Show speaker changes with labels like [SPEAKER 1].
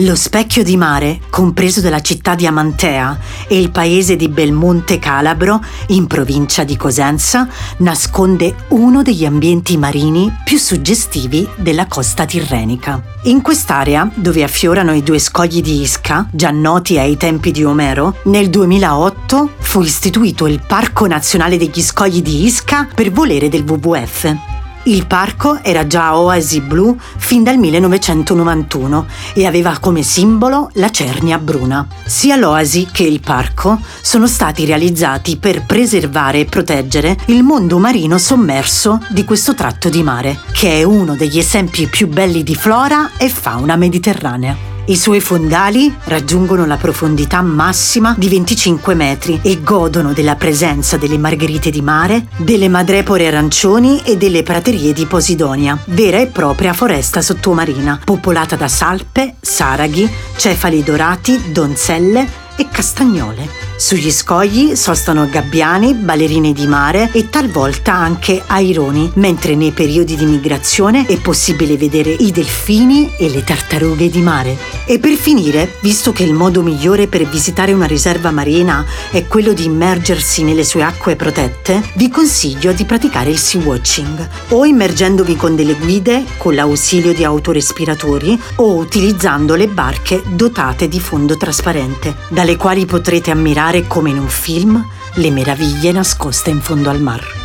[SPEAKER 1] Lo specchio di mare, compreso dalla città di Amantea e il paese di Belmonte Calabro, in provincia di Cosenza, nasconde uno degli ambienti marini più suggestivi della costa tirrenica. In quest'area, dove affiorano i due scogli di Isca, già noti ai tempi di Omero, nel 2008 fu istituito il Parco Nazionale degli Scogli di Isca per volere del WWF. Il parco era già oasi blu fin dal 1991 e aveva come simbolo la cernia bruna. Sia l'oasi che il parco sono stati realizzati per preservare e proteggere il mondo marino sommerso di questo tratto di mare, che è uno degli esempi più belli di flora e fauna mediterranea. I suoi fondali raggiungono la profondità massima di 25 metri e godono della presenza delle margherite di mare, delle madrepore arancioni e delle praterie di Posidonia, vera e propria foresta sottomarina, popolata da salpe, saraghi, cefali dorati, donzelle e castagnole. Sugli scogli sostano gabbiani, ballerine di mare e talvolta anche aironi, mentre nei periodi di migrazione è possibile vedere i delfini e le tartarughe di mare. E per finire, visto che il modo migliore per visitare una riserva marina è quello di immergersi nelle sue acque protette, vi consiglio di praticare il sea watching, o immergendovi con delle guide con l'ausilio di autorespiratori o utilizzando le barche dotate di fondo trasparente, dalle quali potrete ammirare come in un film le meraviglie nascoste in fondo al mar.